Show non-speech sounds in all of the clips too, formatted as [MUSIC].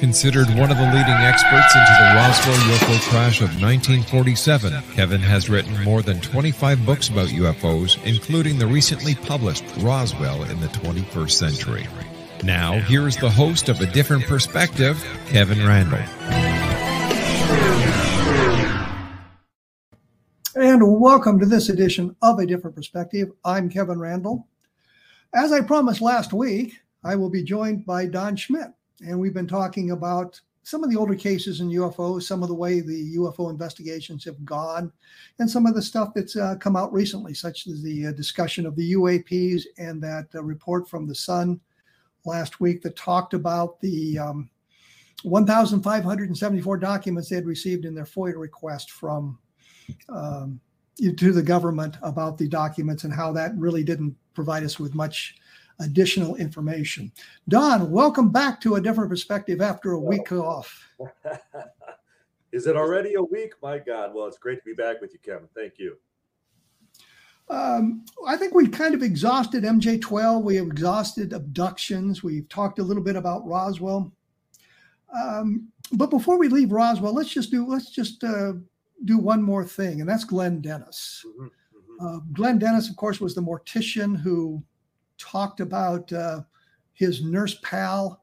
Considered one of the leading experts into the Roswell UFO crash of 1947, Kevin has written more than 25 books about UFOs, including the recently published Roswell in the 21st Century. Now, here is the host of A Different Perspective, Kevin Randle. And welcome to this edition of A Different Perspective. I'm Kevin Randle. As I promised last week, I will be joined by Don Schmitt and we've been talking about some of the older cases in UFOs, some of the way the UFO investigations have gone, and some of the stuff that's uh, come out recently, such as the uh, discussion of the UAPs and that uh, report from the Sun last week that talked about the um, 1,574 documents they had received in their FOIA request from um, to the government about the documents and how that really didn't provide us with much additional information. Don, welcome back to a different perspective after a week off. [LAUGHS] Is it already a week? My God. Well, it's great to be back with you, Kevin. Thank you. Um, I think we kind of exhausted MJ12. We have exhausted abductions. We've talked a little bit about Roswell. Um, but before we leave Roswell, let's just do let's just uh, do one more thing, and that's Glenn Dennis. Mm-hmm, mm-hmm. Uh, Glenn Dennis, of course, was the mortician who talked about uh, his nurse pal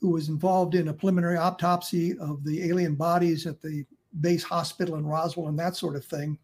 who was involved in a preliminary autopsy of the alien bodies at the base hospital in Roswell and that sort of thing.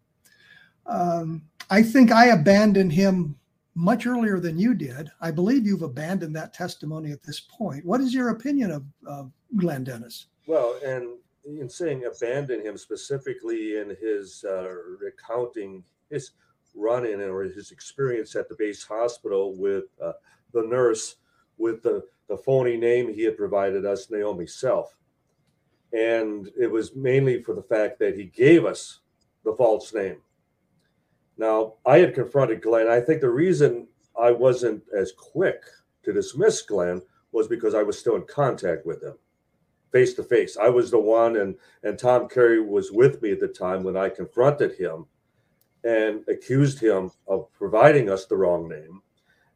Um, I think I abandoned him much earlier than you did. I believe you've abandoned that testimony at this point. What is your opinion of, Glenn Dennis? Well, and in saying abandon him specifically in his uh, recounting his run in or his experience at the base hospital with uh, the nurse with the, the phony name he had provided us, Naomi Self. And it was mainly for the fact that he gave us the false name. Now, I had confronted Glenn. I think the reason I wasn't as quick to dismiss Glenn was because I was still in contact with him face to face. I was the one, and, and Tom Carey was with me at the time when I confronted him and accused him of providing us the wrong name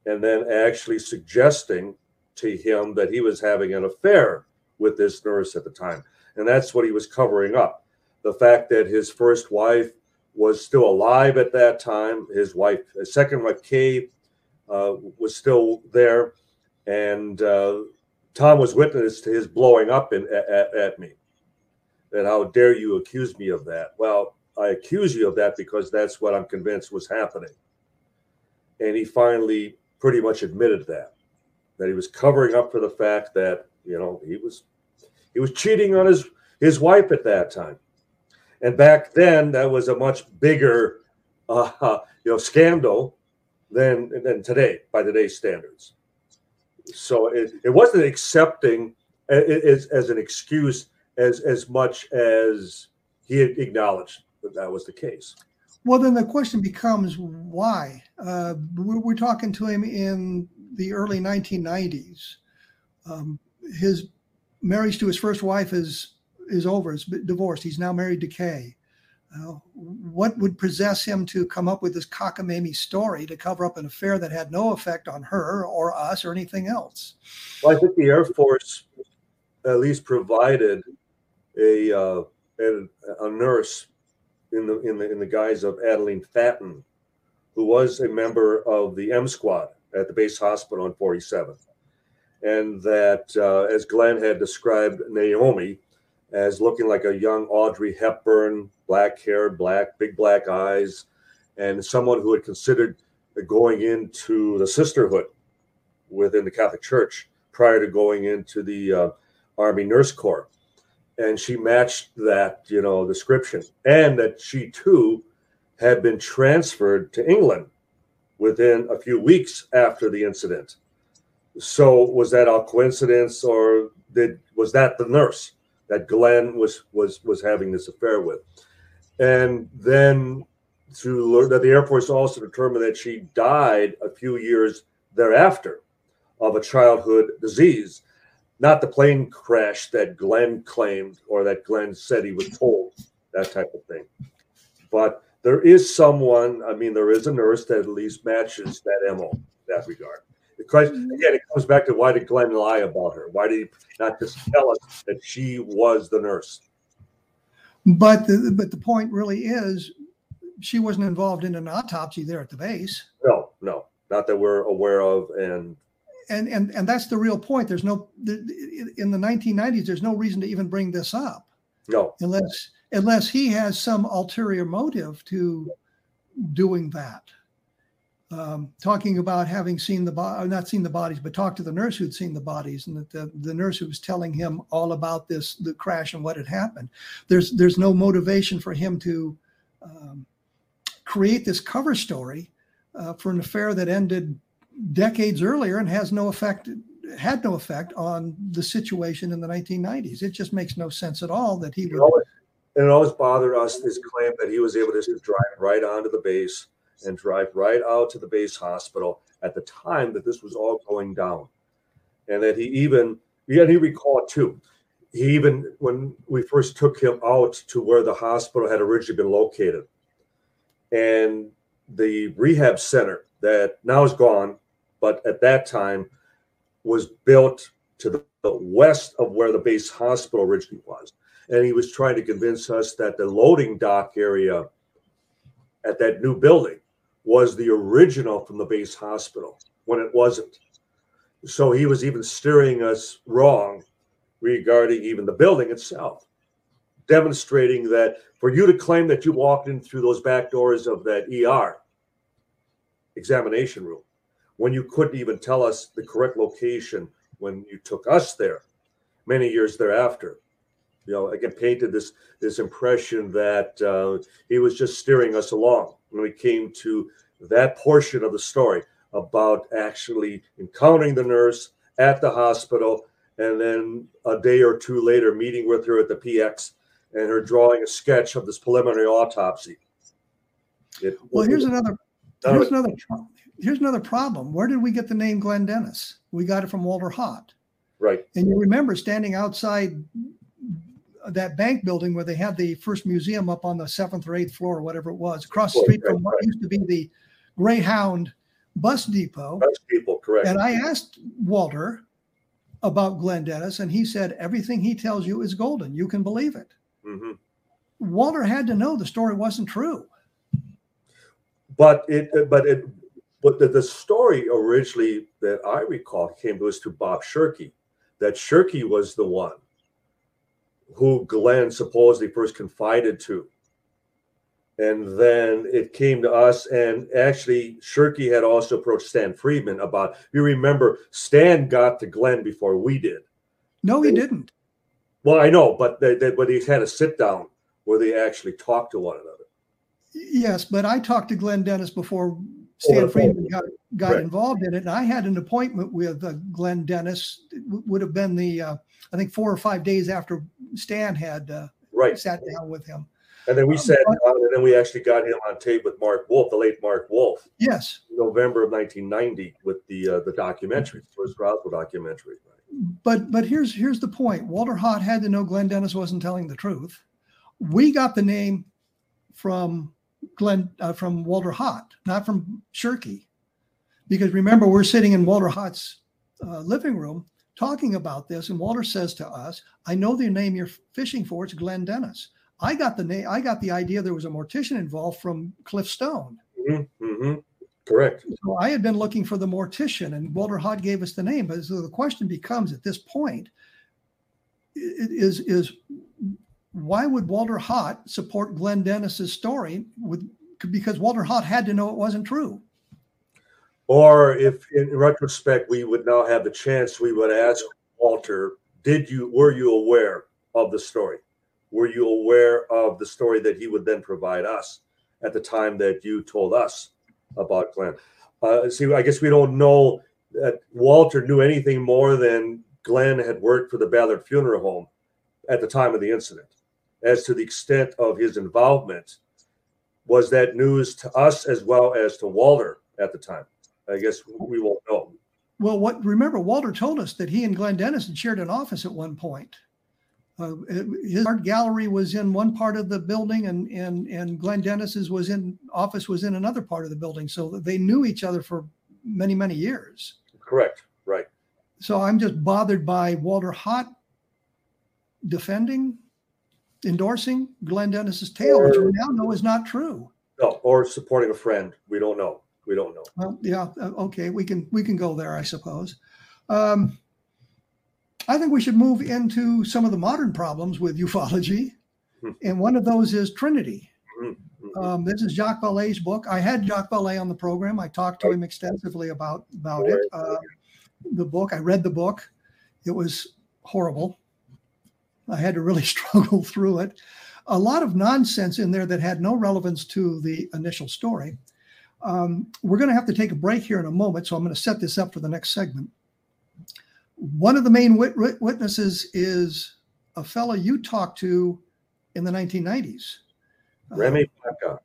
and then actually suggesting to him that he was having an affair with this nurse at the time. And that's what he was covering up. The fact that his first wife was still alive at that time, his wife, his second wife, Kay, uh, was still there. And uh, Tom was witness to his blowing up in, at, at me. And how dare you accuse me of that? Well, I accuse you of that because that's what I'm convinced was happening. And he finally pretty much admitted that, that he was covering up for the fact that, you know, he was he was cheating on his his wife at that time. And back then that was a much bigger uh, [LAUGHS] you know scandal than than today by today's standards. So it, it wasn't accepting as, as an excuse as as much as he had acknowledged that that was the case. Well, then the question becomes why? Uh, we're, we're, talking to him in the early 1990s. Um, his marriage to his first wife is is over. It's divorced. He's now married to Kay. Uh, what would possess him to come up with this cockamamie story to cover up an affair that had no effect on her or us or anything else? Well, I think the Air Force at least provided a uh, a, a nurse in the in the in the guise of Adeline Fatten, who was a member of the M Squad at the base hospital on 47th, and that uh, as Glenn had described Naomi as looking like a young Audrey Hepburn, black hair, black big black eyes, and someone who had considered going into the sisterhood within the Catholic Church prior to going into the uh, Army Nurse Corps and she matched that you know description. And that she too had been transferred to england within a few weeks after the incident. So was that a coincidence or did was that the nurse that glenn was was was having this affair with? And then through that the air force also determined that she died a few years thereafter of a childhood disease, not the plane crash that Glenn claimed or that Glenn said he was told, that type of thing. But there is someone, I mean, there is a nurse that at least matches that MO in that regard. The question, mm-hmm. again, it comes back to why did Glenn lie about her? Why did he not just tell us that she was the nurse? But the, but the point really is she wasn't involved in an autopsy there at the base. No, no, not that we're aware of. And and and and that's the real point. There's no in the 1990s. There's no reason to even bring this up. No, unless unless he has some ulterior motive to doing that. Um, talking about having seen the body, not seen the bodies, but talked to the nurse who'd seen the bodies, and the, the nurse who was telling him all about this, the crash and what had happened. There's there's no motivation for him to um, create this cover story uh, for an affair that ended decades earlier and has no effect had no effect on the situation in the 1990s. It just makes no sense at all that he would. and it always bothered us this claim that he was able to just drive right onto the base and drive right out to the base hospital at the time that this was all going down, and that he even yeah he recalled too. He even when we first took him out to where the hospital had originally been located, and the rehab center that now is gone, but at that time was built to the, the west of where the base hospital originally was. And he was trying to convince us that the loading dock area at that new building was the original from the base hospital when it wasn't. So he was even steering us wrong regarding even the building itself, demonstrating that for you to claim that you walked in through those back doors of that ER examination room when you couldn't even tell us the correct location when you took us there many years thereafter you know again painted this this impression that uh, he was just steering us along when we came to that portion of the story about actually encountering the nurse at the hospital and then a day or two later meeting with her at the px and her drawing a sketch of this preliminary autopsy. It, well, here's another here's another here's another problem. Where did we get the name Glenn Dennis? We got it from Walter Haut. Right. And you remember standing outside that bank building where they had the first museum up on the seventh or eighth floor or whatever it was, across the street right, from what right. used to be the Greyhound bus depot. Bus depot, correct. And I asked Walter about Glenn Dennis, and he said everything he tells you is golden. You can believe it. Mm-hmm. Walter had to know the story wasn't true. But it, but it, but the, the story originally that I recall came to us to Bob Shirkey, that Shirkey was the one who Glenn supposedly first confided to. And then it came to us, and actually, Shirkey had also approached Stan Friedman about. You remember, Stan got to Glenn before we did. No, he didn't. Well, I know, but they, they, but he had a sit down where they actually talked to one another. Yes, but I talked to Glenn Dennis before Stan Friedman got, got right. involved in it, and I had an appointment with uh, Glenn Dennis. It would have been the uh, I think four or five days after Stan had uh, right. sat down with him. And then we um, sat down, and then we actually got him on tape with Mark Wolf, the late Mark Wolf. Yes, November of 1990 with the uh, the documentary, the first Roswell documentary but but here's here's the point. Walter Haut had to know Glenn Dennis wasn't telling the truth. We got the name from Glenn uh, from Walter Haut, not from Shirkey, because remember we're sitting in Walter Haut's uh, living room talking about this, and Walter says to us, "I know the name you're fishing for. It's Glenn Dennis." I got the name. I got the idea there was a mortician involved from Cliff Stone. Mm-hmm, mm-hmm. Correct. So I had been looking for the mortician, and Walter Haut gave us the name. But so the question becomes at this point is is why would Walter Haut support Glenn Dennis's story with because Walter Haut had to know it wasn't true. Or if in retrospect we would now have the chance, we would ask Walter, did you were you aware of the story? Were you aware of the story that he would then provide us at the time that you told us? about Glenn. Uh, see, I guess we don't know that Walter knew anything more than Glenn had worked for the Ballard Funeral Home at the time of the incident. As to the extent of his involvement, was that news to us as well as to Walter at the time? I guess we won't know. Well, what remember Walter told us that he and Glenn Dennis had shared an office at one point. Uh, his art gallery was in one part of the building, and and and Glenn Dennis's was in office was in another part of the building. So they knew each other for many many years. Correct. Right. So I'm just bothered by Walter Haut defending, endorsing Glenn Dennis's tale, which we now know is not true. No, or supporting a friend. We don't know. We don't know. Well, yeah, uh, okay, we can we can go there, I suppose. Um, I think we should move into some of the modern problems with ufology, hmm. and one of those is Trinity. Mm-hmm. Um, this is Jacques Vallée's book. I had Jacques Vallée on the program. I talked to him extensively about about it. Uh, the book. I read the book. It was horrible. I had to really [LAUGHS] struggle through it. A lot of nonsense in there that had no relevance to the initial story. Um, we're going to have to take a break here in a moment, so I'm going to set this up for the next segment. One of the main wit- witnesses is a fellow you talked to in the 1990s. Remy uh,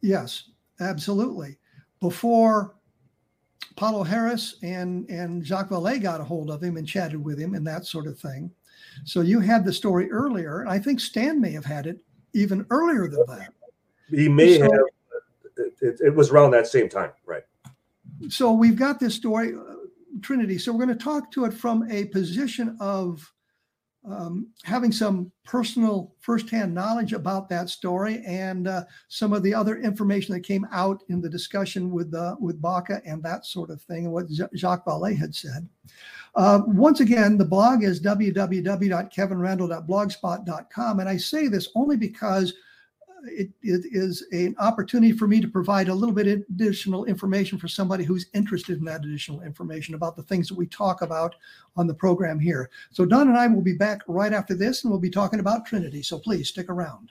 Yes, absolutely. Before Paola Harris and, and Jacques Vallée got a hold of him and chatted with him and that sort of thing. So you had the story earlier. I think Stan may have had it even earlier than that. He may so, have. It, it, was around that same time, right? So we've got this story, uh, Trinity. So we're going to talk to it from a position of um, having some personal firsthand knowledge about that story and uh, some of the other information that came out in the discussion with uh, with Baca and that sort of thing, and what Jacques Vallée had said. Uh, once again, the blog is www.kevinrandle.blogspot.com, and I say this only because it, it is an opportunity for me to provide a little bit additional information for somebody who's interested in that additional information about the things that we talk about on the program here. So Don and I will be back right after this, and we'll be talking about Trinity. So please stick around.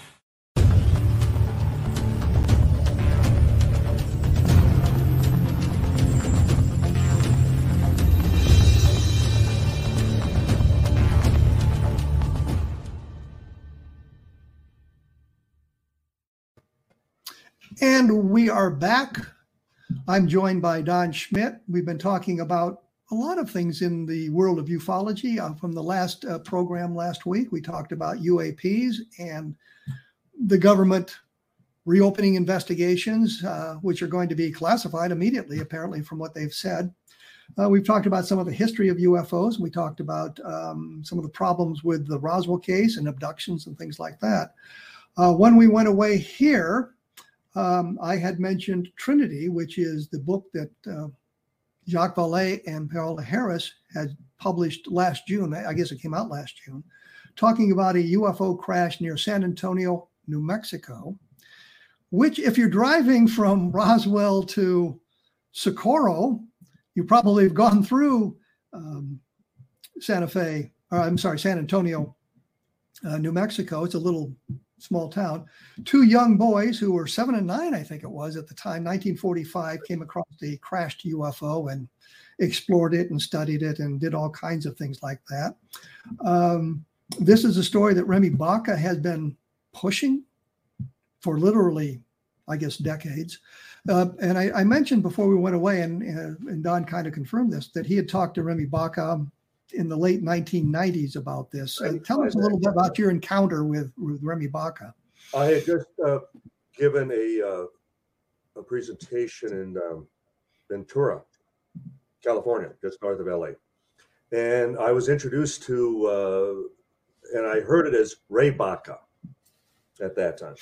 And we are back. I'm joined by Don Schmitt. We've been talking about a lot of things in the world of ufology. Uh, from the last uh, program last week, we talked about UAPs and the government reopening investigations, uh, which are going to be classified immediately, apparently, from what they've said. Uh, we've talked about some of the history of UFOs. We talked about um, some of the problems with the Roswell case and abductions and things like that. Uh, when we went away here, um, I had mentioned Trinity, which is the book that uh, Jacques Vallée and Paola Harris had published last June. I guess it came out last June, talking about a UFO crash near San Antonio, New Mexico, which, if you're driving from [LAUGHS] Roswell to Socorro, you probably have gone through um, Santa Fe, or I'm sorry, San Antonio, uh, New Mexico. It's a little small town. Two young boys who were seven and nine, I think it was at the time, 1945, came across the crashed UFO and explored it and studied it and did all kinds of things like that. Um, this is a story that Remy Baca has been pushing for literally, I guess, decades. Uh, and I, I, mentioned before we went away, and, uh, and Don kind of confirmed this, that he had talked to Remy Baca in the late 1990s about this. Uh, tell us a little bit about your encounter with, with Remy Baca. I had just uh, given a, uh, a presentation in um, Ventura, California, just north of LA. And I was introduced to, uh, and I heard it as Ray Baca at that time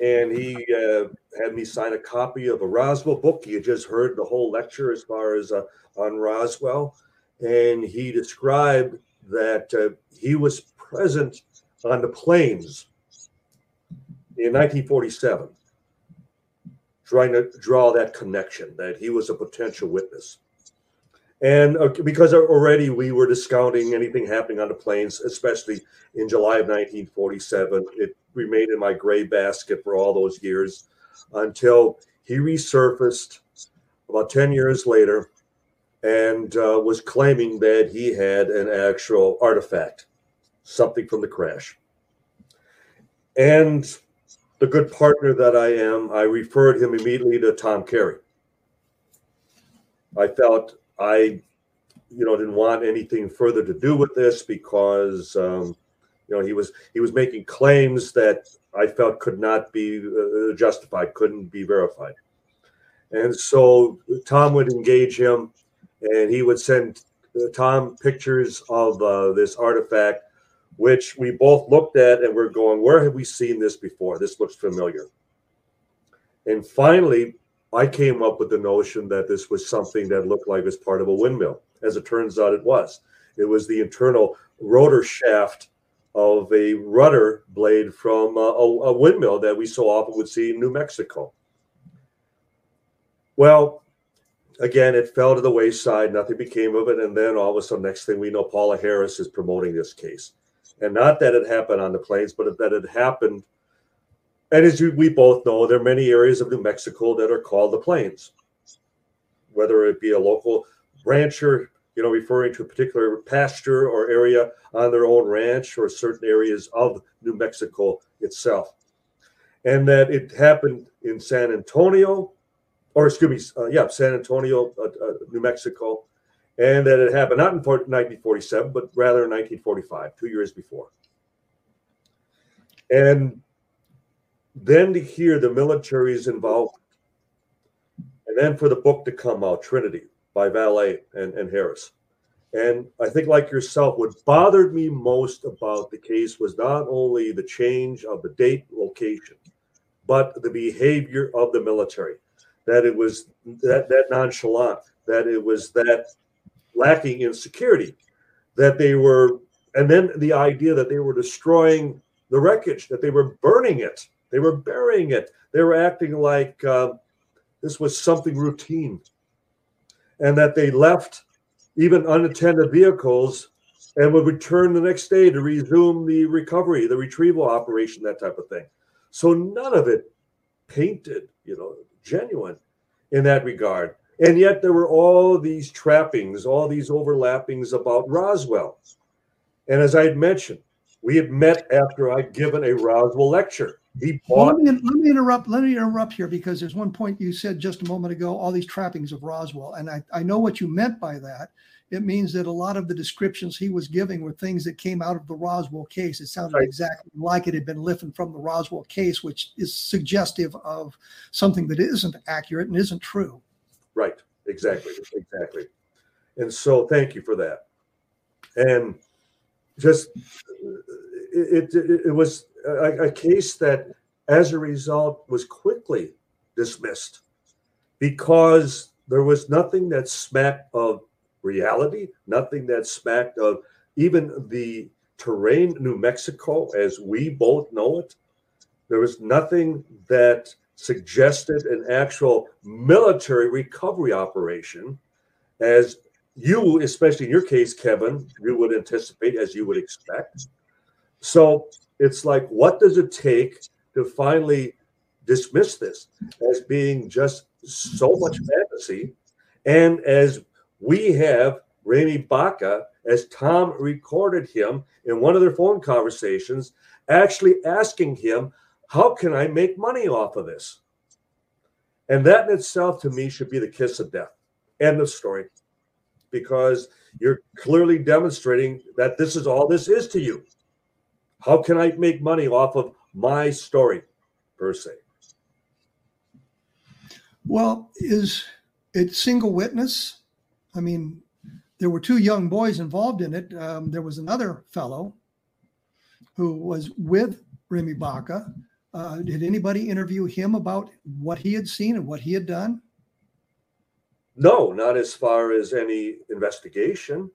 and he uh, had me sign a copy of a Roswell book. He had just heard the whole lecture as far as uh, on Roswell, and he described that uh, he was present on the plains in 1947, trying to draw that connection that he was a potential witness. And uh, because already we were discounting anything happening on the plains, especially in July of 1947, it remained in my gray basket for all those years until he resurfaced about 10 years later and uh, was claiming that he had an actual artifact, something from the crash. And the good partner that I am, I referred him immediately to Tom Carey. I felt I, you know, didn't want anything further to do with this because, um, you know, he was he was making claims that I felt could not be uh, justified, couldn't be verified, and so Tom would engage him, and he would send uh, Tom pictures of uh, this artifact, which we both looked at and we're going, where have we seen this before? This looks familiar. And finally, I came up with the notion that this was something that looked like it was part of a windmill. As it turns out, it was. It was the internal rotor shaft of a rudder blade from a, a windmill that we so often would see in New Mexico. Well, again, it fell to the wayside. Nothing became of it. And then all of a sudden, next thing we know, Paola Harris is promoting this case. And not that it happened on the plains, but that it happened and as we both know, there are many areas of New Mexico that are called the Plains, whether it be a local rancher, you know, referring to a particular pasture or area on their own ranch or certain areas of New Mexico itself. And that it happened in San Antonio, or excuse me, uh, yeah, San Antonio, uh, uh, New Mexico, and that it happened not in 1947, but rather in 1945, two years before. And then to hear the military's involvement, and then for the book to come out, Trinity by Vallée and, and Harris. And I think, like yourself, what bothered me most about the case was not only the change of the date, location, but the behavior of the military. That it was that that nonchalant, that it was that lacking in security, that they were, and then the idea that they were destroying the wreckage, that they were burning it, they were burying it. They were acting like uh, this was something routine, and that they left even unattended vehicles and would return the next day to resume the recovery, the retrieval operation, that type of thing. So none of it painted, you know, genuine in that regard. And yet there were all these trappings, all these overlappings about Roswell. And as I had mentioned, we had met after I'd given a Roswell lecture. He bought. Well, let, me, let me interrupt. Let me interrupt here because there's one point you said just a moment ago. All these trappings of Roswell, and I, I know what you meant by that. It means that a lot of the descriptions he was giving were things that came out of the Roswell case. It sounded right. exactly like it had been lifted from the Roswell case, which is suggestive of something that isn't accurate and isn't true. Right. Exactly. Exactly. And so, thank you for that. And just it, it, it was a, a case that, as a result, was quickly dismissed because there was nothing that smacked of reality, nothing that smacked of even the terrain, New Mexico, as we both know it. There was nothing that suggested an actual military recovery operation, as you, especially in your case, Kevin, you would anticipate, as you would expect. So it's like, what does it take to finally dismiss this as being just so much fantasy? And as we have Remy Baca, as Tom recorded him in one of their phone conversations, actually asking him, How can I make money off of this? And that in itself, to me, should be the kiss of death. End of story. Because you're clearly demonstrating that this is all this is to you. How can I make money off of my story, per se? Well, is it single witness? I mean, there were two young boys involved in it. Um, there was another fellow who was with Remy Baca. Uh, did anybody interview him about what he had seen and what he had done? No, not as far as any investigation.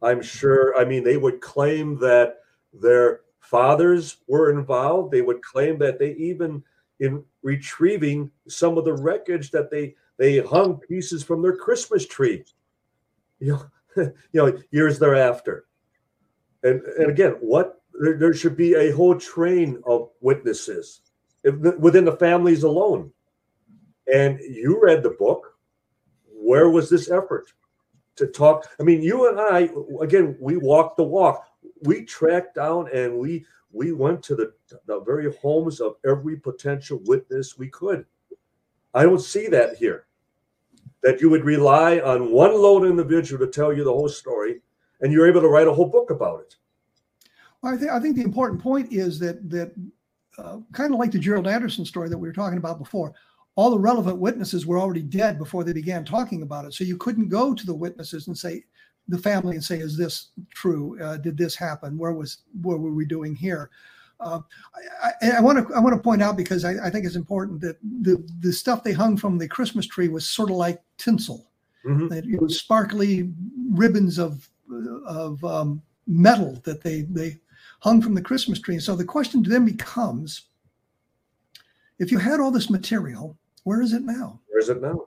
I'm sure, I mean, they would claim that their fathers were involved. They would claim that they even, in retrieving some of the wreckage, that they they hung pieces from their Christmas tree. You know, [LAUGHS] you know, years thereafter. And and again, what there, there should be a whole train of witnesses if, within the families alone. And you read the book. Where was this effort to talk? I mean, you and I, again, we walked the walk. We tracked down and we we went to the, the very homes of every potential witness we could. I don't see that here. That you would rely on one lone individual to tell you the whole story, and you're able to write a whole book about it. Well, I think I think the important point is that that uh, kind of like the Gerald Anderson story that we were talking about before. All the relevant witnesses were already dead before they began talking about it, so you couldn't go to the witnesses and say the family and say, "Is this true? Uh, did this happen? Where was what were we doing here?" Uh, I want to I want to point out because I, I, think it's important that the the stuff they hung from the Christmas tree was sort of like tinsel, mm-hmm. it was sparkly ribbons of of um, metal that they they hung from the Christmas tree. And So the question then becomes, if you had all this material, where is it now? Where is it now?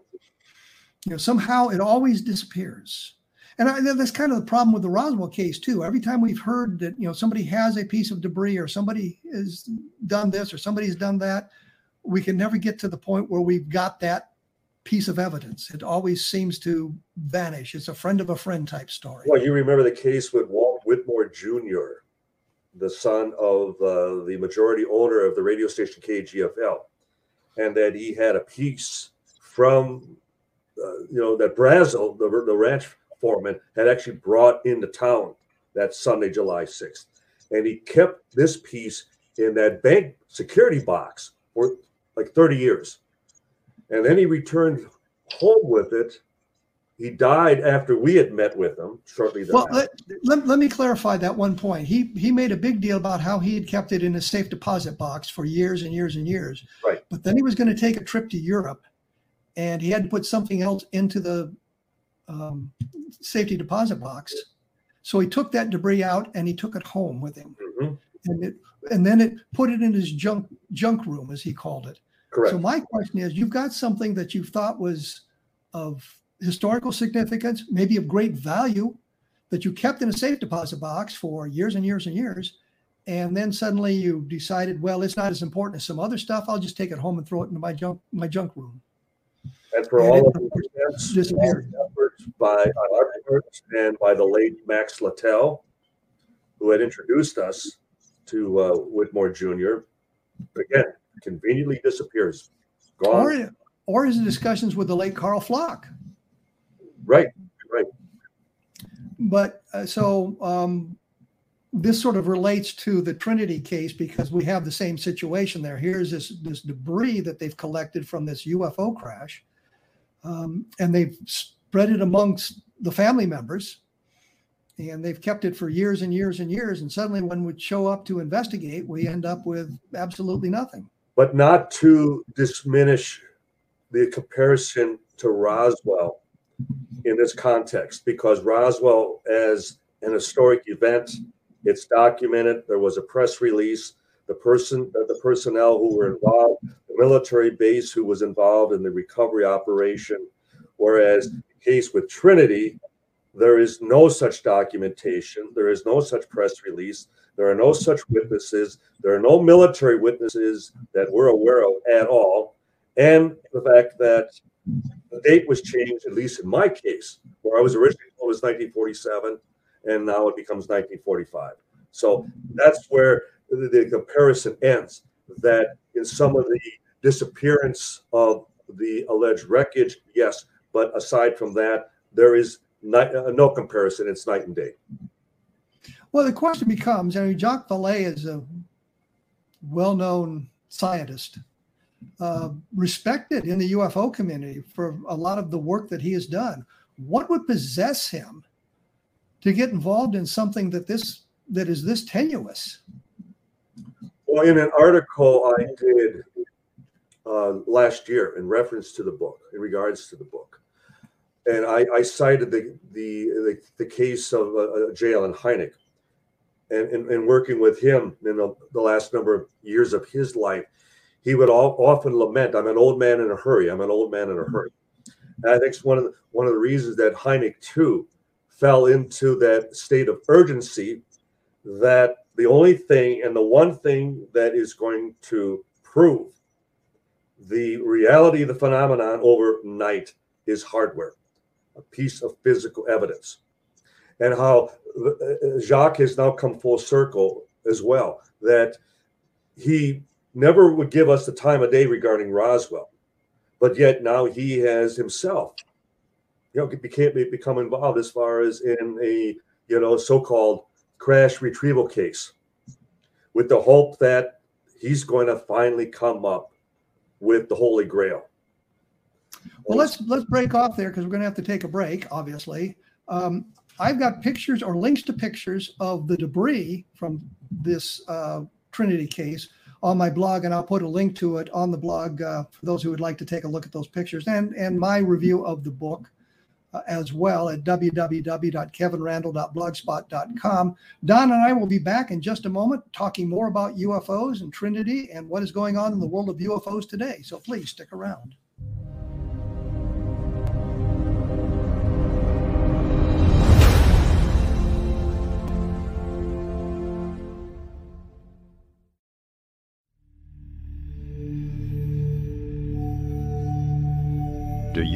You know, somehow it always disappears. And I, that's kind of the problem with the Roswell case too. Every time we've heard that you know somebody has a piece of debris or somebody has done this or somebody's done that, we can never get to the point where we've got that piece of evidence. It always seems to vanish. It's a friend of a friend type story. Well, you remember the case with Walt Whitmore Jr., the son of uh, the majority owner of the radio station KGFL, and that he had a piece from, uh, you know, that Brazel, the, the ranch foreman had actually brought into town that Sunday, July 6th. And he kept this piece in that bank security box for like 30 years. And then he returned home with it. He died after we had met with him shortly thereafter. Well, let, let, let me clarify that one point. He he made a big deal about how he had kept it in a safe deposit box for years and years and years. Right. But then he was going to take a trip to Europe and he had to put something else into the um, safety deposit box. So he took that debris out and he took it home with him. Mm-hmm. And it and then it put it in his junk junk room, as he called it. Correct. So my question is, you've got something that you thought was of historical significance, maybe of great value, that you kept in a safe deposit box for years and years and years, and then suddenly you decided, well, it's not as important as some other stuff. I'll just take it home and throw it into my junk my junk room. And for and all of the efforts by our and by the late Max Littell, who had introduced us to uh, Whitmore Jr., again, conveniently disappears. Gone. Or, or his discussions with the late Carl Flock. Right, right. But uh, so um, this sort of relates to the Trinity case because we have the same situation there. Here's this this debris that they've collected from this UFO crash, um, and they've spread it amongst the family members and they've kept it for years and years and years and suddenly when we show up to investigate we end up with absolutely nothing. But not to diminish the comparison to roswell in this context because roswell as an historic event it's documented there was a press release the person the personnel who were involved the military base who was involved in the recovery operation whereas case with trinity there is no such documentation there is no such press release there are no such witnesses there are no military witnesses that we're aware of at all and the fact that the date was changed at least in my case where i was originally told it was 1947 and now it becomes 1945 so that's where the, the comparison ends. that in some of the disappearance of the alleged wreckage, yes, but aside from that, there is not, uh, no comparison. It's night and day. Well, the question becomes I mean, Jacques Vallée is a well known scientist, uh, respected in the UFO community for a lot of the work that he has done. What would possess him to get involved in something that this that is this tenuous? Well, in an article I did uh, last year in reference to the book, in regards to the book, and I, I cited the, the, the the case of uh, J. Allen Hynek, and, and, and working with him in the, the, last number of years of his life, he would all, often lament, "I'm an old man in a hurry. I'm an old man in a hurry." And I think it's one of the, one of the reasons that Hynek too fell into that state of urgency. That the only thing and the one thing that is going to prove the reality of the phenomenon overnight is hardware, a piece of physical evidence and how uh, Jacques has now come full circle as well. That he never would give us the time of day regarding Roswell, but yet now he has himself, you know, became become involved as far as in a you know so-called crash retrieval case, with the hope that he's going to finally come up with the Holy Grail. Well, let's let's break off there because we're going to have to take a break, obviously. Um, I've got pictures or links to pictures of the debris from this uh, Trinity case on my blog, and I'll put a link to it on the blog uh, for those who would like to take a look at those pictures and and my review of the book uh, as well at www.kevinrandle.blogspot.com. Don and I will be back in just a moment talking more about UFOs and Trinity and what is going on in the world of UFOs today. So please stick around.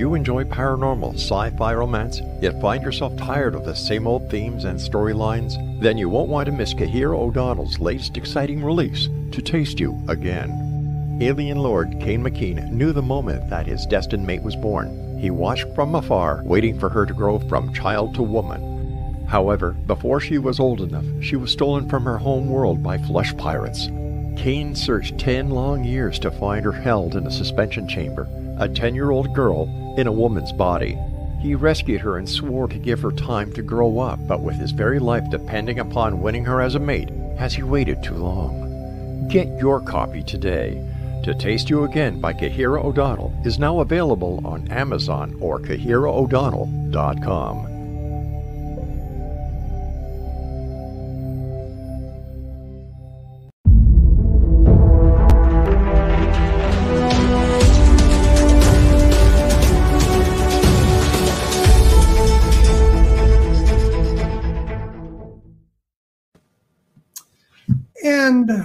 You enjoy paranormal, sci fi romance, yet find yourself tired of the same old themes and storylines? Then you won't want to miss Kahira O'Donnell's latest exciting release, To Taste You Again. Alien Lord Kane McKean knew the moment that his destined mate was born. He watched from afar, waiting for her to grow from child to woman. However, before she was old enough, she was stolen from her home world by flesh pirates. Kane searched 10 long years to find her held in a suspension chamber a 10 year old girl in a woman's body. He rescued her and swore to give her time to grow up, but with his very life depending upon winning her as a mate, has he waited too long? Get your copy today. To Taste You Again by Kahira O'Donnell is now available on Amazon or KahiraO'Donnell.com.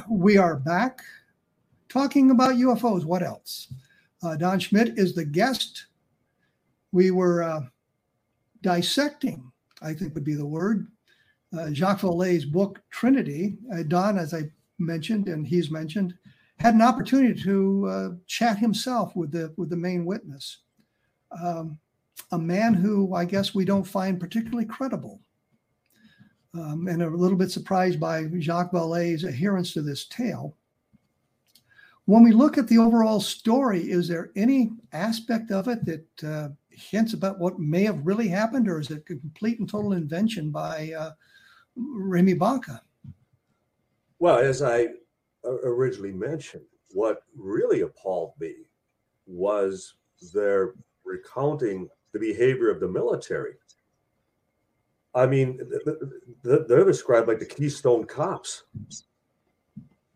We are back talking about UFOs. What else? Uh, Don Schmitt is the guest. We were uh, dissecting, I think would be the word, uh, Jacques Vallée's book, Trinity. Uh, Don, as I mentioned, and he's mentioned, had an opportunity to uh, chat himself with the, with the main witness. Um, a man who I guess we don't find particularly credible um, and a little bit surprised by Jacques Vallée's adherence to this tale. When we look at the overall story, is there any aspect of it that uh, hints about what may have really happened, or is it a complete and total invention by uh, Remy Baca? Well, as I originally mentioned, what really appalled me was their recounting the behavior of the military I mean, they're described like the Keystone Cops.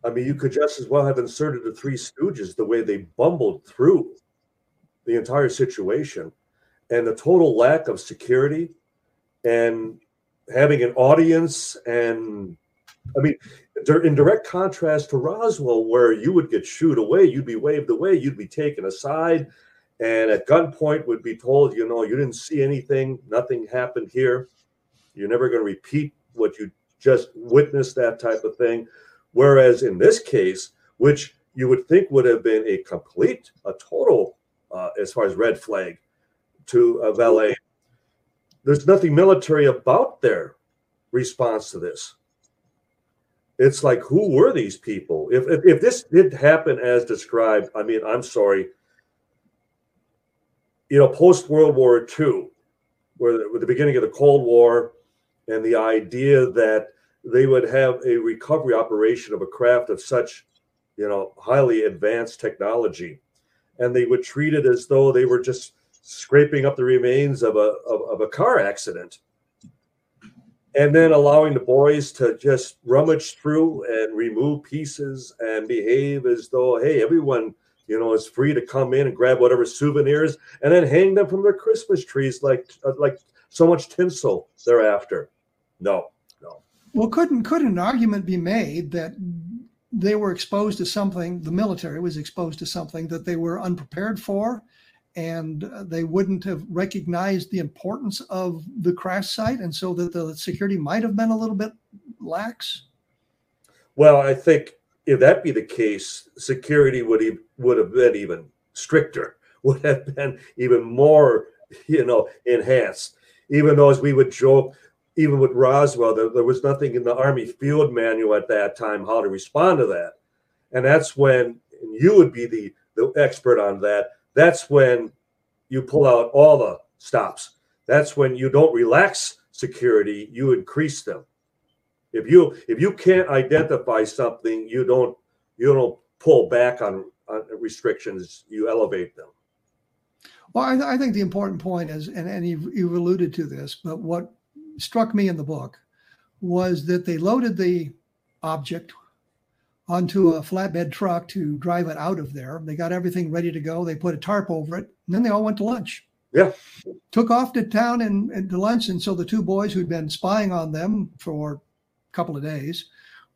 I mean, you could just as well have inserted the Three Stooges the way they bumbled through the entire situation and the total lack of security and having an audience. And I mean, in direct contrast to Roswell, where you would get shooed away, you'd be waved away, you'd be taken aside, and at gunpoint would be told, you know, you didn't see anything, nothing happened here. You're never going to repeat what you just witnessed, that type of thing. Whereas in this case, which you would think would have been a complete, a total, uh, as far as red flag to a Vallée. There's nothing military about their response to this. It's like, who were these people? If, if, if this did happen as described, I mean, I'm sorry. You know, post World War II, where the, with the beginning of the Cold War, and the idea that they would have a recovery operation of a craft of such, you know, highly advanced technology, and they would treat it as though they were just scraping up the remains of a of, of a car accident. And then allowing the boys to just rummage through and remove pieces and behave as though hey everyone you know is free to come in and grab whatever souvenirs and then hang them from their christmas trees like like so much tinsel thereafter no no well couldn't couldn't an argument be made that they were exposed to something the military was exposed to something that they were unprepared for and they wouldn't have recognized the importance of the crash site, and so that the security might have been a little bit lax. Well, I think if that be the case, security would have, would have been even stricter, [LAUGHS] would have been even more, you know, enhanced. Even though, as we would joke, even with Roswell, there, there was nothing in the Army field manual at that time how to respond to that, and that's when and you would be the the expert on that that's when you pull out all the stops. That's when you don't relax security, you increase them. If you if you can't identify something, you don't you don't pull back on, on restrictions, you elevate them. Well, I, th- I, think the important point is, and, and you've, you've alluded to this, but what struck me in the book was that they loaded the object onto a flatbed truck to drive it out of there. They got everything ready to go. They put a tarp over it, and then they all went to lunch. Yeah. Took off to town and, and to lunch. And so the two boys who'd been spying on them for a couple of days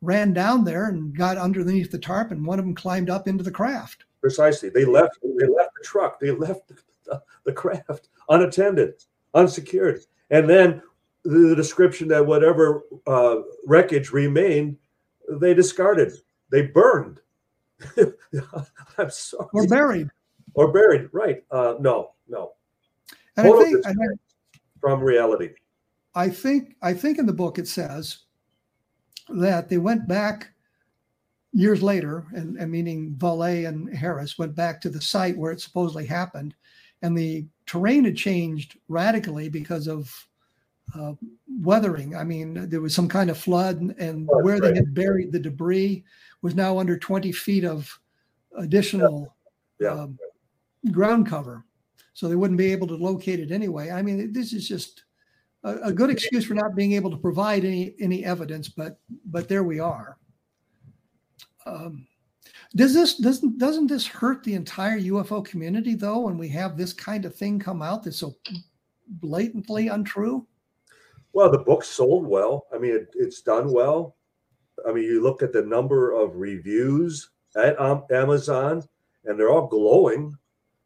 ran down there and got underneath the tarp, and one of them climbed up into the craft. Precisely. They left. They left the truck. They left [LAUGHS] the, craft unattended, unsecured, and then the description that whatever uh, wreckage remained, they discarded they burned. [LAUGHS] I'm sorry. Or buried. Or buried, right. Uh, no, no. And I think, I think from reality. I think I think in the book it says that they went back years later, and, and meaning Vallée and Harris went back to the site where it supposedly happened, and the terrain had changed radically because of uh, weathering. I mean, there was some kind of flood, and, and oh, where right. they had buried the debris was now under 20 feet of additional yeah. Yeah. Um, ground cover. So they wouldn't be able to locate it anyway. I mean, this is just a, a good excuse for not being able to provide any any evidence, but but there we are. Um, does this doesn't doesn't this hurt the entire UFO community though when we have this kind of thing come out that's so blatantly untrue? Well, the book sold well. I mean, it, it's done well. I mean, you look at the number of reviews at um, Amazon, and they're all glowing.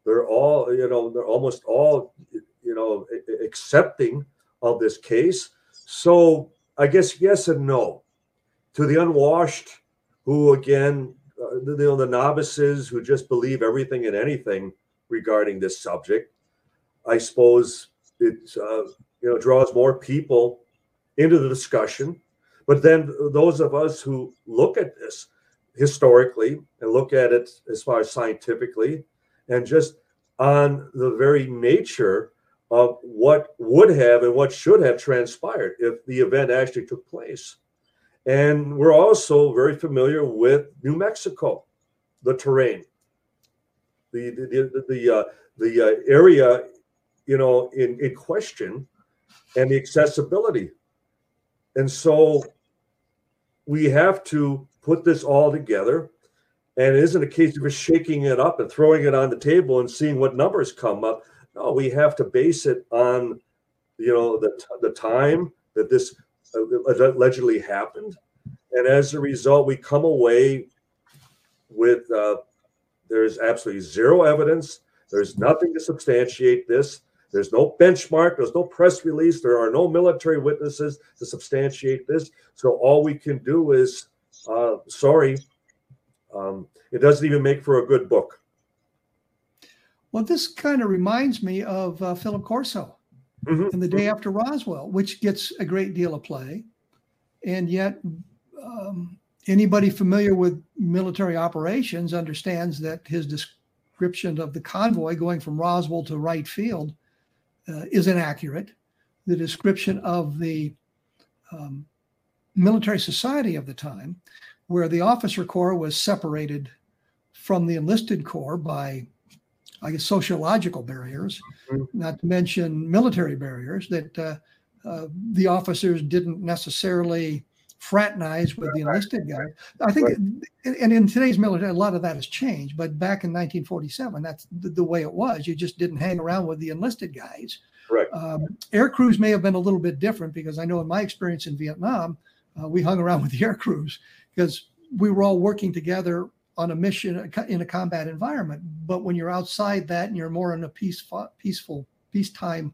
They're all, you know, they're almost all, you know, accepting of this case. So I guess yes and no. To the unwashed, who again, uh, the, you know, the novices who just believe everything and anything regarding this subject, I suppose it uh, you know draws more people into the discussion but then those of us who look at this historically and look at it as far as scientifically and just on the very nature of what would have and what should have transpired if the event actually took place. And we're also very familiar with New Mexico, the terrain, the the the, the, uh, the uh, area, you know, in, in question and the accessibility. And so we have to put this all together. And it isn't a case of just shaking it up and throwing it on the table and seeing what numbers come up. No, we have to base it on, you know, the, the time that this allegedly happened. And as a result, we come away with uh, there's absolutely zero evidence. There's nothing to substantiate this. There's no benchmark, there's no press release, there are no military witnesses to substantiate this. So all we can do is, uh, sorry, Um, it doesn't even make for a good book. Well, this kind of reminds me of uh, Philip Corso Mhm. and the day after Roswell, which gets a great deal of play. And yet, um, anybody familiar with military operations understands that his description of the convoy going from Roswell to Wright Field uh, is inaccurate. The description of the um, military society of the time, where the officer corps was separated from the enlisted corps by, I guess, sociological barriers, Mhm. not to mention military barriers, that uh, uh, the officers didn't necessarily fraternize with the enlisted guys. I think, and in today's military, a lot of that has changed. But back in 1947, that's the, the way it was. You just didn't hang around with the enlisted guys. Correct. Um, air crews may have been a little bit different because I know in my experience in Vietnam, uh, we hung around [LAUGHS] with the air crews because we were all working together on a mission in a combat environment. But when you're outside that and you're more in a peaceful, peaceful peacetime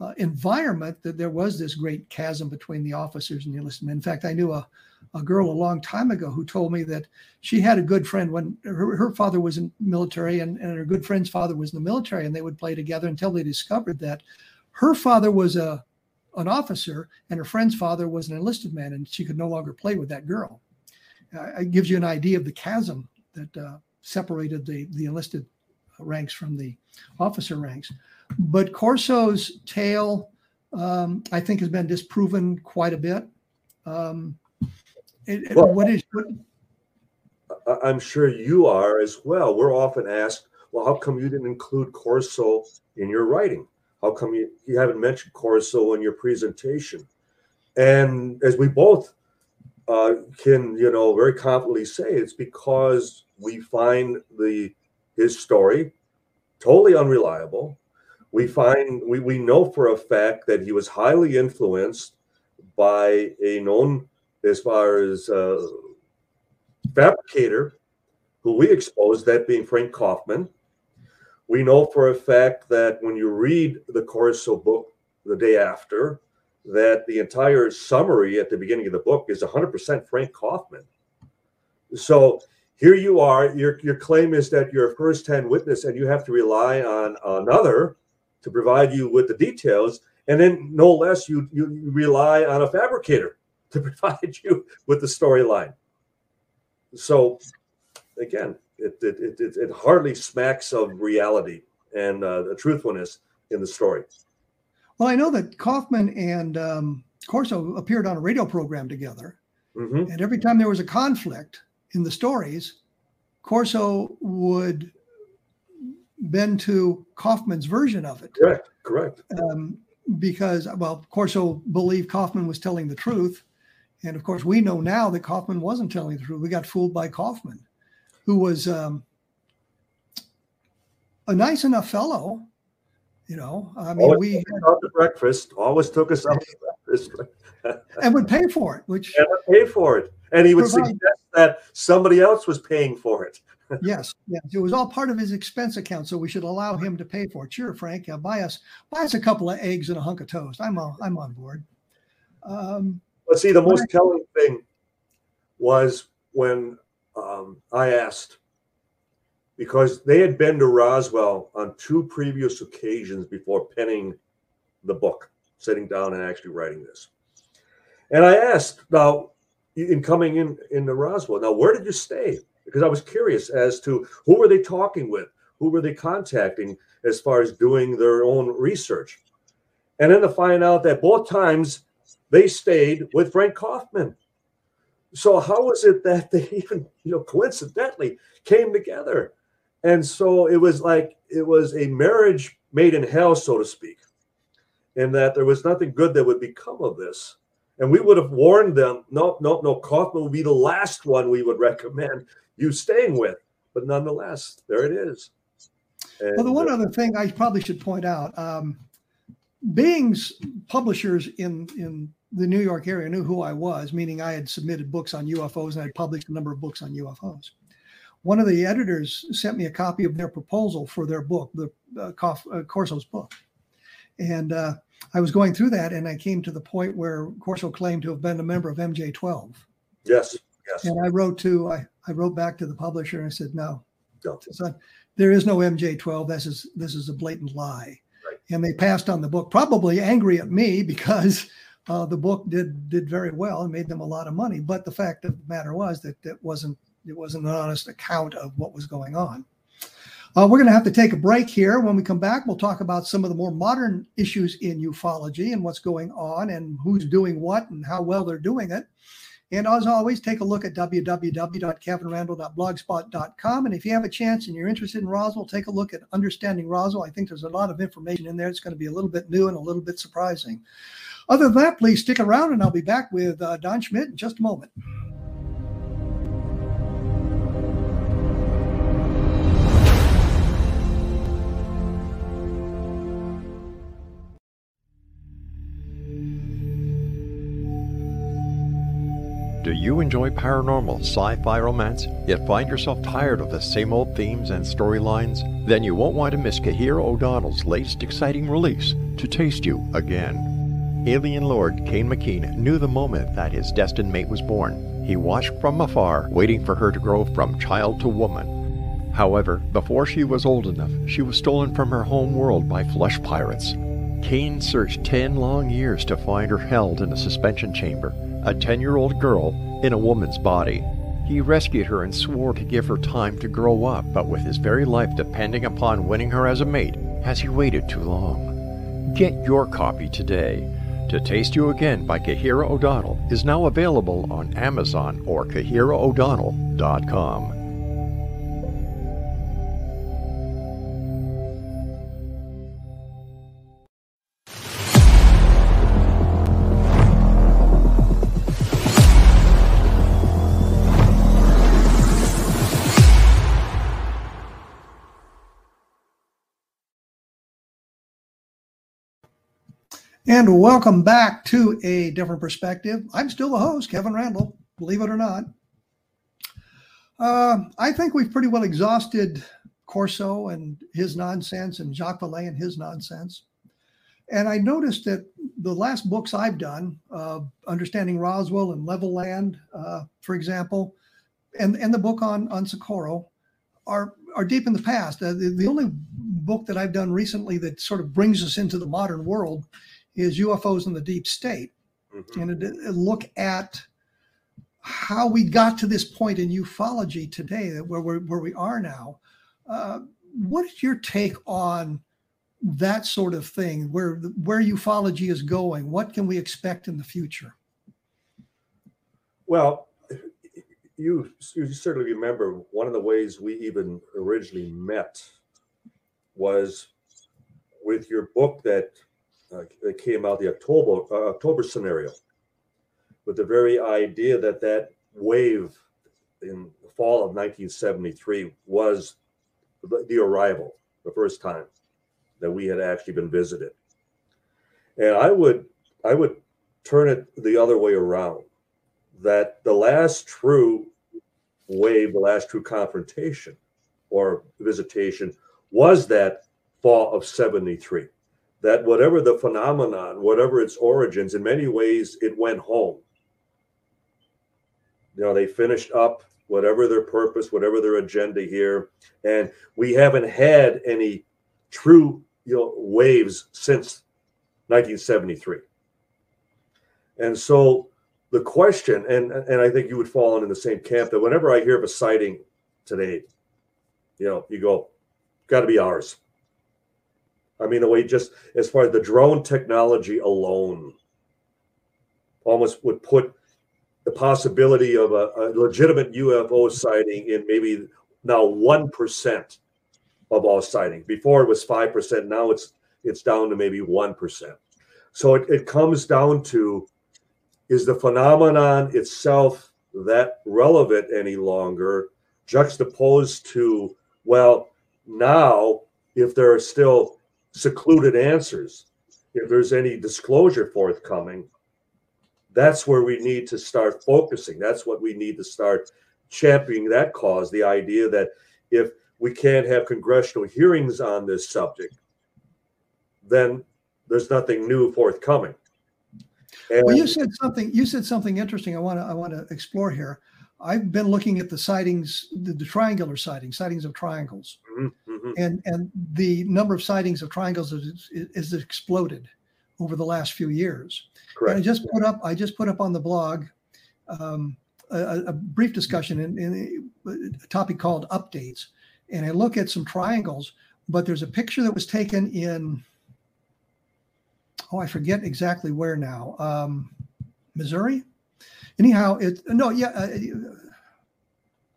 uh, environment, that there was this great chasm between the officers and the enlisted men. In fact, I knew a, a girl a long time ago who told me that she had a good friend when her, her father was in military and, and her good friend's father was in the military, and they would play together until they discovered that her father was a an officer and her friend's father was an enlisted man, and she could no longer play with that girl. Uh, it gives you an idea of the chasm that uh, separated the the enlisted ranks from the officer ranks. But Corso's tale, um, I think, has been disproven quite a bit. Um, it, Well- what is what, I'm sure you are as well. We're often asked, well, how come you didn't include Corso in your writing? How come you, you haven't mentioned Corso in your presentation? And as we both uh, can, you know, very confidently say, it's because we find the his story totally unreliable. We find we, we know for a fact that he was highly influenced by a known, as far as uh, fabricator who we exposed, that being Frank Kaufman. We know for a fact that when you read the Corso book the day after, that the entire summary at the beginning of the book is 100% Frank Kaufman. So here you are, your, your claim is that you're a first hand witness and you have to rely on another to provide you with the details. And then, no less, you, you rely on a fabricator [LAUGHS] to provide you with the storyline. So, again, it, it, it, it, hardly smacks of reality and uh, the truthfulness in the story. Well, I know that Kaufman and um, Corso appeared on a radio program together, hmm and every time there was a conflict in the stories, Corso would bend to Kaufman's version of it. Correct, correct. um, because, well, Corso believed Kaufman was telling the truth. And of course, we know now that Kaufman wasn't telling the truth. We got fooled by Kaufman, who was um, a nice enough fellow. You know, I mean, Always we us out to breakfast. Always took us out to [LAUGHS] breakfast [LAUGHS] and would pay for it, which, and would pay for it. And he would Provide- suggest that somebody else was paying for it. [LAUGHS] yes, yes, it was all part of his expense account. So we should allow him to pay for it. Sure, Frank, yeah, buy us, buy us a couple of eggs and a hunk of toast. I'm on, I'm on board. Um, But see, the most telling thing was when um, I asked, because they had been to Roswell on two previous occasions before penning the book, sitting down and actually writing this. And I asked, now, in coming in into Roswell, now where did you stay? Because I was curious as to who were they talking with, who were they contacting as far as doing their own research, and then to find out that both times they stayed with Frank Kaufman. So how was it that they [LAUGHS] even, you know, coincidentally came together? And so it was like it was a marriage made in hell, so to speak, and that there was nothing good that would become of this. And we would have warned them, no, no, no, Kaufman would be the last one we would [LAUGHS] recommend you staying with. But nonetheless, there it is. Well, the one uh, other thing I probably should point out, um, Bing's publishers in in the New York area knew who I was, meaning I had submitted books on UFOs and I had published a number of books on UFOs. One of the editors sent me a copy of their proposal for their book, the uh, uh, Corso's book, and uh, I was going through that, and I came to the point where Corso claimed to have been a member of MJ12. yes, yes. And I wrote to, I, I wrote back to the publisher and I said, no, No. son, there is no MJ12. This is this is a blatant lie. Right. And they passed on the book, probably angry at me [LAUGHS] because uh, the book did did very well and made them a lot of money. But the fact of the matter was that it wasn't it wasn't an honest account of what was going on. Uh, we're going to have to take a break here. When we come back, we'll talk about some of the more modern issues in ufology and what's going on and who's doing what and how well they're doing it. And as always, take a look at www.kevinrandle.blogspot.com. And if you have a chance and you're interested in Roswell, take a look at Understanding Roswell. I think there's a lot of information in there. It's going to be a little bit new and a little bit surprising. Other than that, please stick around and I'll be back with uh, Don Schmitt in just a moment. You enjoy paranormal, sci fi romance, yet find yourself tired of the same old themes and storylines? Then you won't want to miss Kahira O'Donnell's latest exciting release, To Taste You Again. Alien Lord Kane McKean knew the moment that his destined mate was born. He watched from afar, waiting for her to grow from child to woman. However, before she was old enough, she was stolen from her home world by flesh pirates. Kane searched 10 long years to find her held in a suspension chamber, a 10 year old girl in a woman's body. He rescued her and swore to give her time to grow up, but with his very life depending upon winning her as a mate, has he waited too long? Get your copy today. To Taste You Again by Kahira O'Donnell is now available on Amazon or KahiraO'Donnell.com. And welcome back to a different perspective. I'm still the host, Kevin Randle, believe it or not. Uh, I think we've pretty well exhausted Corso and his nonsense and Jacques Vallée and his nonsense. And I noticed that the last books I've done, uh, Understanding Roswell and Levelland, uh, for example, and, and the book on, on Socorro, are, are deep in the past. Uh, the, the only book that I've done recently that sort of brings us into the modern world is UFOs in the deep state, Mhm. and it, it look at how we got to this point in ufology today, where we're, where we are now. Uh, what is your take on that sort of thing? Where where ufology is going? What can we expect in the future? Well, you you certainly remember one of the ways we even originally met was with your book that uh, came out the October uh, October scenario, with the very idea that that wave in the fall of 1973 was the, the arrival, the first time that we had actually been visited, and I would I would turn it the other way around that the last true wave, the last true confrontation or visitation was that fall of 73. That whatever the phenomenon, whatever its origins, in many ways it went home. You know, they finished up whatever their purpose, whatever their agenda here. And we haven't had any true you know waves since 1973. And so the question, and and I think you would fall in the same camp that whenever I hear of a sighting today, you know, you go, got to be ours. I mean, the way just as far as the drone technology alone, almost would put the possibility of a, a legitimate UFO sighting in maybe now one percent of all sightings. Before it was five percent. Now it's it's down to maybe one percent. So it, it comes down to is the phenomenon itself that relevant any longer juxtaposed to well now if there are still secluded answers if there's any disclosure forthcoming that's where we need to start focusing that's what we need to start championing that cause the idea that if we can't have congressional hearings on this subject then there's nothing new forthcoming And, well, you said something. You said something interesting. I want to. I want to explore here. I've been looking at the sightings, the, the triangular sightings, sightings of triangles, mm-hmm, mm-hmm. and and the number of sightings of triangles is, is, exploded over the last few years. Correct. And I just put up. I just put up on the blog um, a, a, brief discussion in, in a topic called updates, and I look at some triangles. But there's a picture that was taken in oh, I forget exactly where now. Um, Missouri. Anyhow, it no, yeah, uh,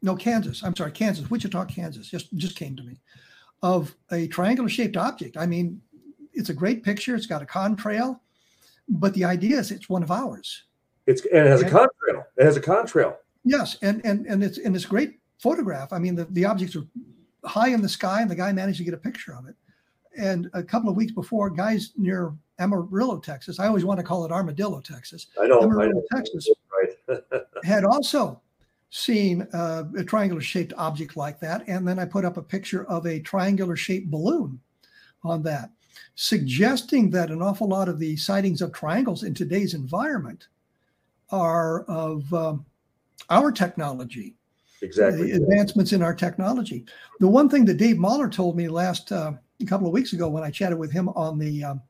no, Kansas. I'm sorry, Kansas, Wichita, Kansas. Just just came to me of a triangular shaped object. I mean, it's a great picture. It's got a contrail, but the idea is it's one of ours. It's and it has and, a contrail. It has a contrail. Yes, and and and it's in this great photograph. I mean, the, the objects are high in the sky, and the guy managed to get a picture of it. And a couple of weeks before, guys near Amarillo, Texas. I always want to call it Armadillo, Texas. I know. Amarillo, I know. Texas [LAUGHS] right. [LAUGHS] had also seen uh, a triangular shaped object like that. And then I put up a picture of a triangular shaped balloon on that, suggesting that an awful lot of the sightings of triangles in today's environment are of um, our technology. Exactly. advancements in our technology. The one thing that Dave Marler told me last uh, a couple of weeks ago when I chatted with him on the um,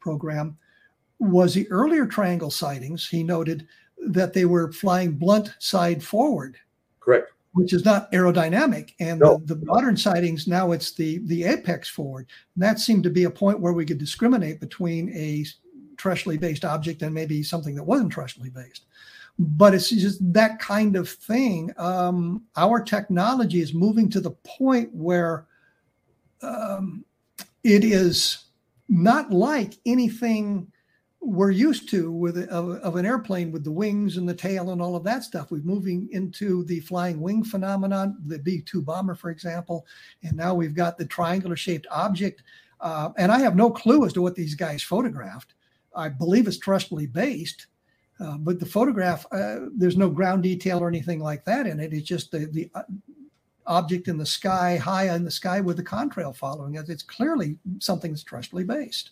program was the earlier triangle sightings. He noted that they were flying blunt side forward. Correct. Which is not aerodynamic. And no. the, the, modern sightings, now it's the, the apex forward. And that seemed to be a point where we could discriminate between a terrestrially based object and maybe something that wasn't terrestrially based. But it's just that kind of thing. Um, our technology is moving to the point where um, it is not like anything we're used to with of, of, an airplane with the wings and the tail and all of that stuff. We're moving into the flying wing phenomenon, the B-2 bomber, for example, and now we've got the triangular shaped object. Uh, and I have no clue as to what these guys photographed. I believe it's terrestrially based, uh, but the photograph, uh, there's no ground detail or anything like that in it. It's just the the uh, object in the sky, high in the sky with the contrail following it. It's clearly something that's terrestrially based.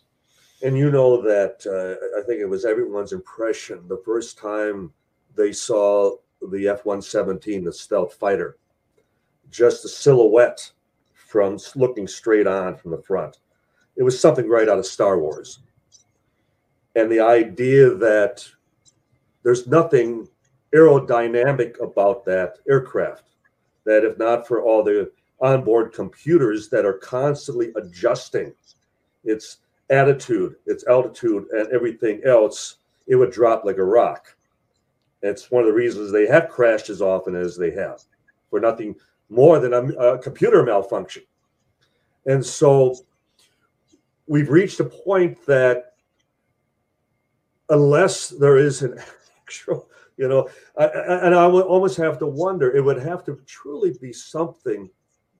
And you know that uh, I think it was everyone's impression the first time they saw the F 117, the stealth fighter, just a silhouette from looking straight on from the front. It was something right out of Star Wars. And the idea that there's nothing aerodynamic about that aircraft that if not for all the onboard computers that are constantly adjusting its attitude, its altitude, and everything else, it would drop like a rock. It's one of the reasons they have crashed as often as they have for nothing more than a, a computer malfunction. And so we've reached a point that unless there is an [LAUGHS] actual you know, I, I, and I would almost have to wonder. It would have to truly be something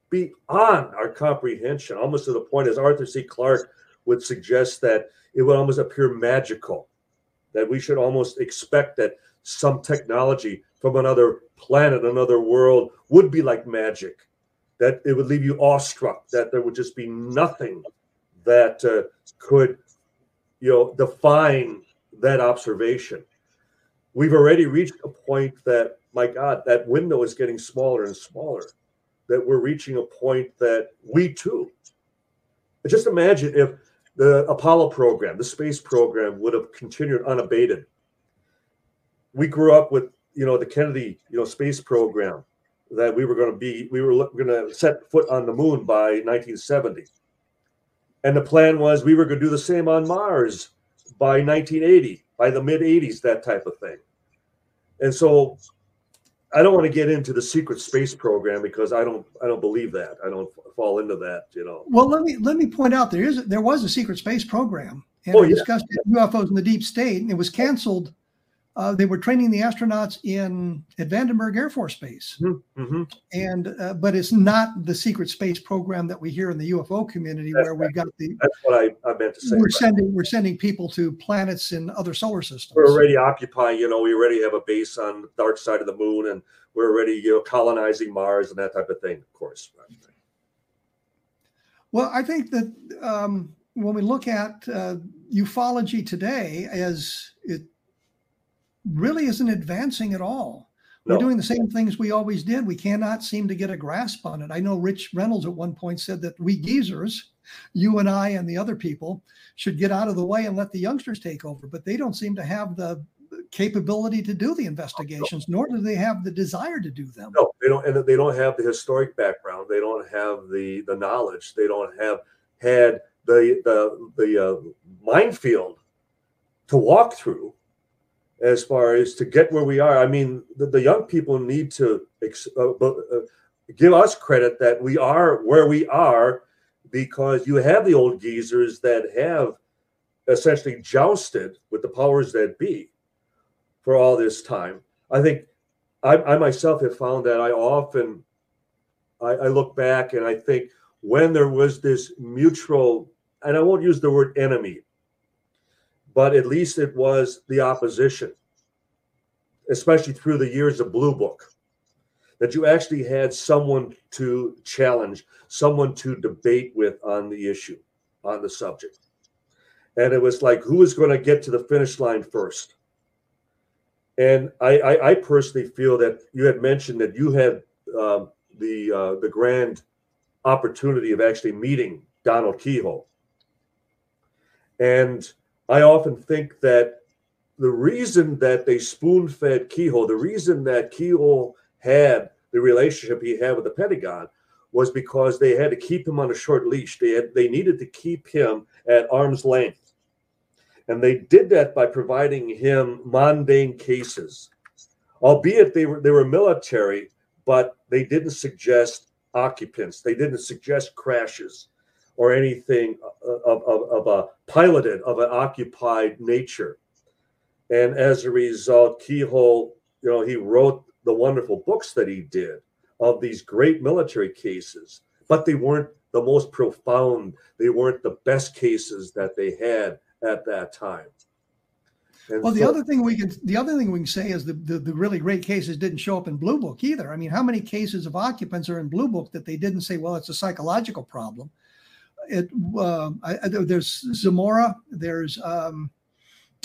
beyond our comprehension, almost to the point, as Arthur C. Clarke would suggest, that it would almost appear magical. That we should almost expect that some technology from another planet, another world, would be like magic. That it would leave you awestruck. That there would just be nothing that uh, could, you know, define that observation we've already reached a point that my god that window is getting smaller and smaller that we're reaching a point that we too just imagine if the apollo program the space program would have continued unabated we grew up with you know the kennedy you know space program that we were going to be we were going to set foot on the moon by 1970 and the plan was we were going to do the same on mars by 1980 by the mid 80s, that type of thing. And so I don't want to get into the secret space program because I don't I don't believe that. I don't fall into that, you know. Well, let me let me point out there is there was a secret space program and oh, we yeah. discussed UFOs in the deep state and it was canceled uh, they were training the astronauts in at Vandenberg Air Force Base, mm-hmm. mm-hmm. and uh, but it's not the secret space program that we hear in the UFO community that's where we've got the. That's what I, I meant to say. We're sending we're sending people to planets in other solar systems. We're already occupying. You know, we already have a base on the dark side of the moon, and we're already you know colonizing Mars and that type of thing. Of course. Well, I think that um, when we look at uh, ufology today, as it really isn't advancing at all. No. We're doing the same things we always did. We cannot seem to get a grasp on it. I know Rich Reynolds at one point said that we geezers, you and I and the other people, should get out of the way and let the youngsters take over. But they don't seem to have the capability to do the investigations, nor do they have the desire to do them. No, they don't, and they don't have the historic background. They don't have the the knowledge. They don't have had the the the uh, minefield to walk through as far as to get where we are. I mean, the, the young people need to ex- uh, uh, give us credit that we are where we are because you have the old geezers that have essentially jousted with the powers that be for all this time. I think I, I myself have found that I often I, I look back and I think when there was this mutual, and I won't use the word enemy, but at least it was the opposition, especially through the years of Blue Book, that you actually had someone to challenge, someone to debate with on the issue, on the subject. And it was like, who was going to get to the finish line first? And I, I, I personally feel that you had mentioned that you had um, the uh, the grand opportunity of actually meeting Donald Keyhoe. And I often think that the reason that they spoon fed Keyhoe, the reason that Keyhoe had the relationship he had with the Pentagon was because they had to keep him on a short leash. They had, they needed to keep him at arm's length. And they did that by providing him mundane cases, albeit they were they were military, but they didn't suggest occupants. They didn't suggest crashes or anything uh, of, of, of a piloted, of an occupied nature. And as a result, Keyhoe, you know, he wrote the wonderful books that he did of these great military cases, but they weren't the most profound. They weren't the best cases that they had at that time. And well, the so, other thing we can the other thing we can say is the, the, the really great cases didn't show up in Blue Book either. I mean, how many cases of occupants are in Blue Book that they didn't say, well, it's a psychological problem? It uh, I, there's Zamora, there's um,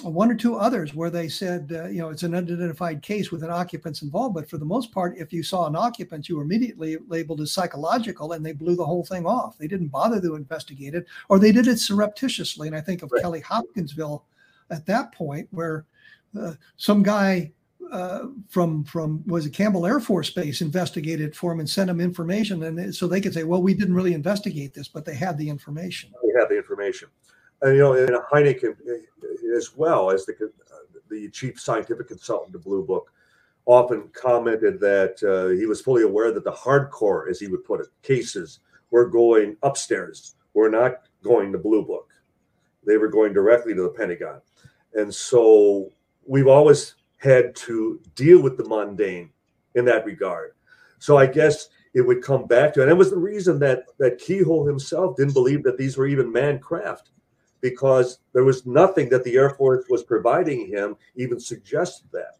one or two others where they said, uh, you know, it's an unidentified case with an occupant's involved. But for the most part, if you saw an occupant, you were immediately labeled as psychological and they blew the whole thing off. They didn't bother to investigate it or they did it surreptitiously. And I think of right. Kelly Hopkinsville at that point where uh, some guy uh, from from was it Campbell Air Force Base investigated for him and sent him information, and so they could say, well, we didn't really investigate this, but they had the information. They had the information, and you know, and Hynek uh, as well as the the chief scientific consultant to Blue Book often commented that uh, he was fully aware that the hardcore, as he would put it, cases were going upstairs, were not going to Blue Book. They were going directly to the Pentagon, and so we've always had to deal with the mundane in that regard. So I guess it would come back to, and it was the reason that that Keyhoe himself didn't believe that these were even man craft, because there was nothing that the Air Force was providing him even suggested that.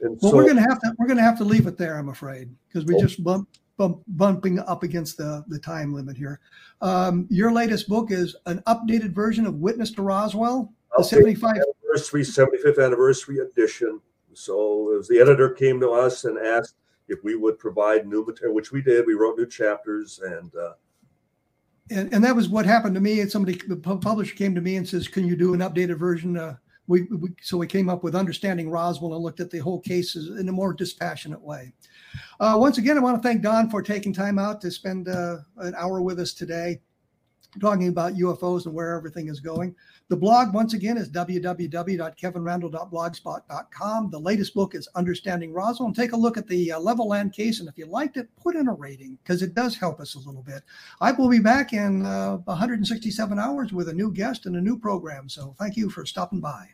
And well, so, we're going to have to we're going to have to leave it there, I'm afraid, because we oh. just bump, bump, bumping up against the the time limit here. Um, your latest book is an updated version of Witness to Roswell, the 75 anniversary, 75th anniversary edition. So as the editor came to us and asked if we would provide new material, which we did. We wrote new chapters and uh, and, and that was what happened to me. And somebody, the publisher came to me and says, "Can you do an updated version?" Uh, we, we, so we came up with understanding Roswell and looked at the whole cases in a more dispassionate way. Uh, once again, I want to thank Don for taking time out to spend uh, an hour with us today, talking about UFOs and where everything is going. The blog, once again, is www.kevinrandle.blogspot.com. The latest book is Understanding Roswell. And take a look at the uh, Levelland case. And if you liked it, put in a rating because it does help us a little bit. I will be back in uh, 167 hours with a new guest and a new program. So thank you for stopping by.